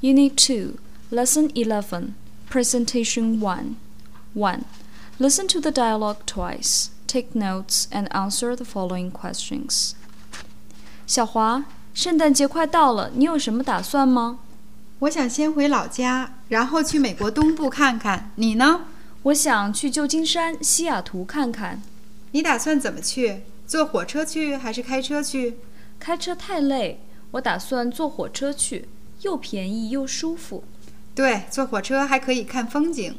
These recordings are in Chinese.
Unit 2, Lesson 11, Presentation 1. 1. Listen to the dialogue twice. Take notes and answer the following questions. 小华，圣诞节快到了，你有什么打算吗？我想先回老家，然后去美国东部看看。你呢？我想去旧金山、西雅图看看。你打算怎么去？坐火车去还是开车去？开车太累，我打算坐火车去， 又便宜又舒服。对，坐火车还可以看风景。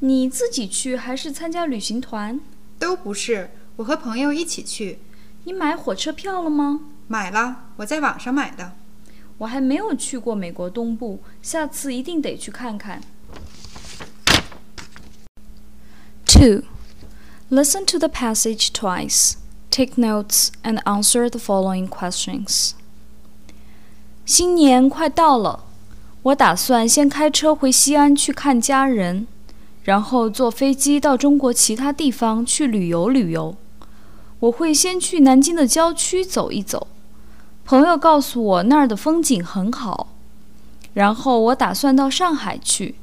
你自己去还是参加旅行团？都不是，我和朋友一起去。你买火车票了吗？买了，我在网上买的。我还没有去过美国东部，下次一定得去看看。Two, listen to the passage twice. Take notes and answer the following questions. 新年快到了，我打算先开车回西安去看家人，然后坐飞机到中国其他地方去旅游旅游。我会先去南京的郊区走一走，朋友告诉我那儿的风景很好。然后我打算到上海去，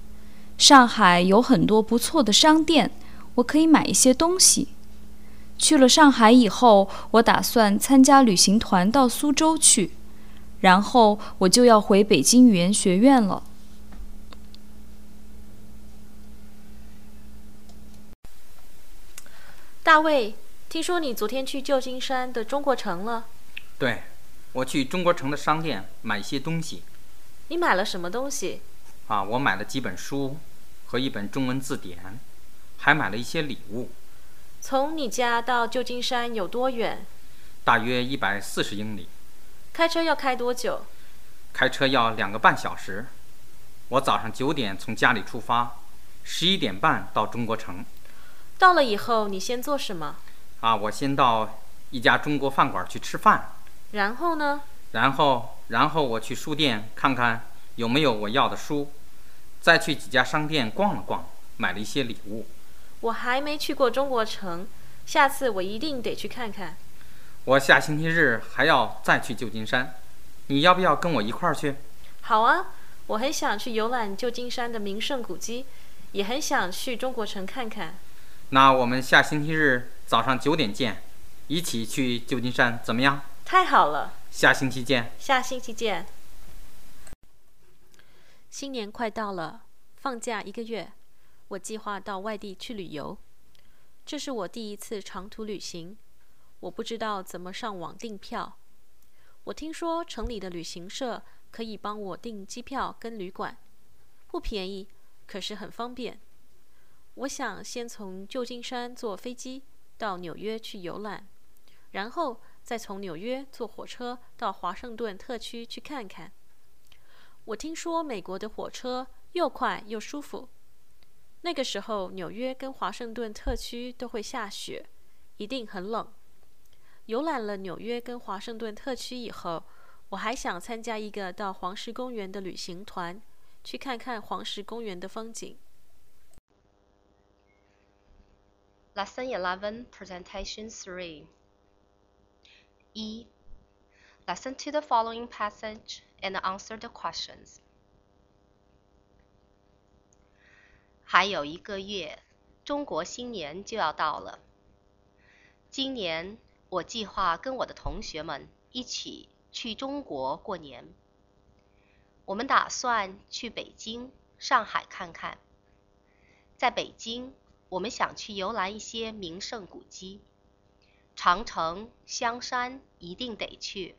上海有很多不错的商店，我可以买一些东西。去了上海以后，我打算参加旅行团到苏州去，然后我就要回北京语言学院了。大卫，听说你昨天去旧金山的中国城了？对，我去中国城的商店买一些东西。你买了什么东西？啊，我买了几本书和一本中文字典，还买了一些礼物。从你家到旧金山有多远？大约一百四十英里。开车要开多久？开车要两个半小时。我早上九点从家里出发，十一点半到中国城。到了以后，你先做什么？啊，我先到一家中国饭馆去吃饭。然后呢？然后，然后我去书店看看有没有我要的书，再去几家商店逛了逛，买了一些礼物。我还没去过中国城，下次我一定得去看看。我下星期日还要再去旧金山，你要不要跟我一块儿去？好啊，我很想去游览旧金山的名胜古迹，也很想去中国城看看。那我们下星期日早上九点见，一起去旧金山，怎么样？太好了，下星期见。下星期见。新年快到了，放假一个月，我计划到外地去旅游。这是我第一次长途旅行，我不知道怎么上网订票。我听说城里的旅行社可以帮我订机票跟旅馆，不便宜，可是很方便。我想先从旧金山坐飞机到纽约去游览，然后再从纽约坐火车到华盛顿特区去看看。我听说美国的火车又快又舒服。那个时候，纽约跟华盛顿特区都会下雪，一定很冷。游览了纽约跟华盛顿特区以后，我还想参加一个到黄石公园的旅行团，去看看黄石公园的风景。Lesson 11, Presentation Three. 一 Listen to the following passage and answer the questions. 还有一个月，中国新年就要到了。今年我计划跟我的同学们一起去中国过年。我们打算去北京、上海看看。在北京。我们想去游览一些名胜古迹，长城、香山一定得去。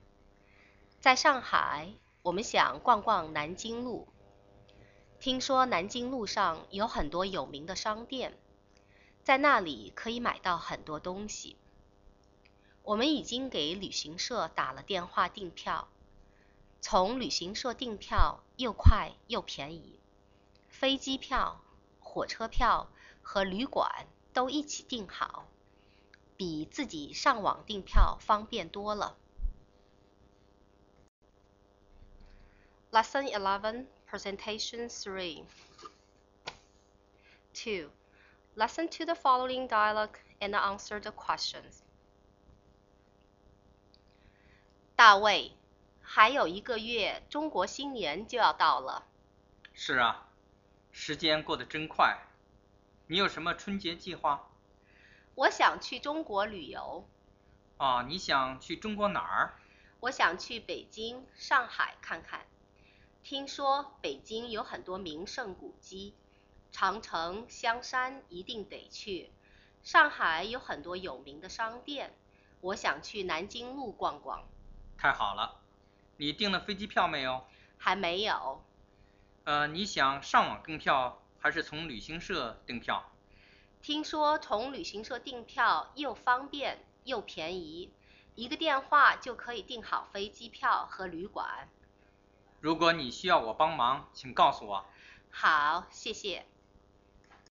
在上海，我们想逛逛南京路。听说南京路上有很多有名的商店，在那里可以买到很多东西。我们已经给旅行社打了电话订票，从旅行社订票又快又便宜，飞机票、火车票。和旅馆都一起订好，比自己上网订票方便多了。Lesson 11, Presentation 3. 2. Listen to the following dialogue and answer the questions. 大卫，还有一个月，中国新年就要到了。是啊，时间过得真快。你有什么春节计划？我想去中国旅游。啊，你想去中国哪儿？我想去北京、上海看看。听说北京有很多名胜古迹，长城、香山一定得去。上海有很多有名的商店，我想去南京路逛逛。太好了，你订了飞机票没有？还没有。呃，你想上网订票还是从旅行社订票？听说从旅行社订票又方便又便宜，一个电话就可以订好飞机票和旅馆。如果你需要我帮忙，请告诉我。好，谢谢。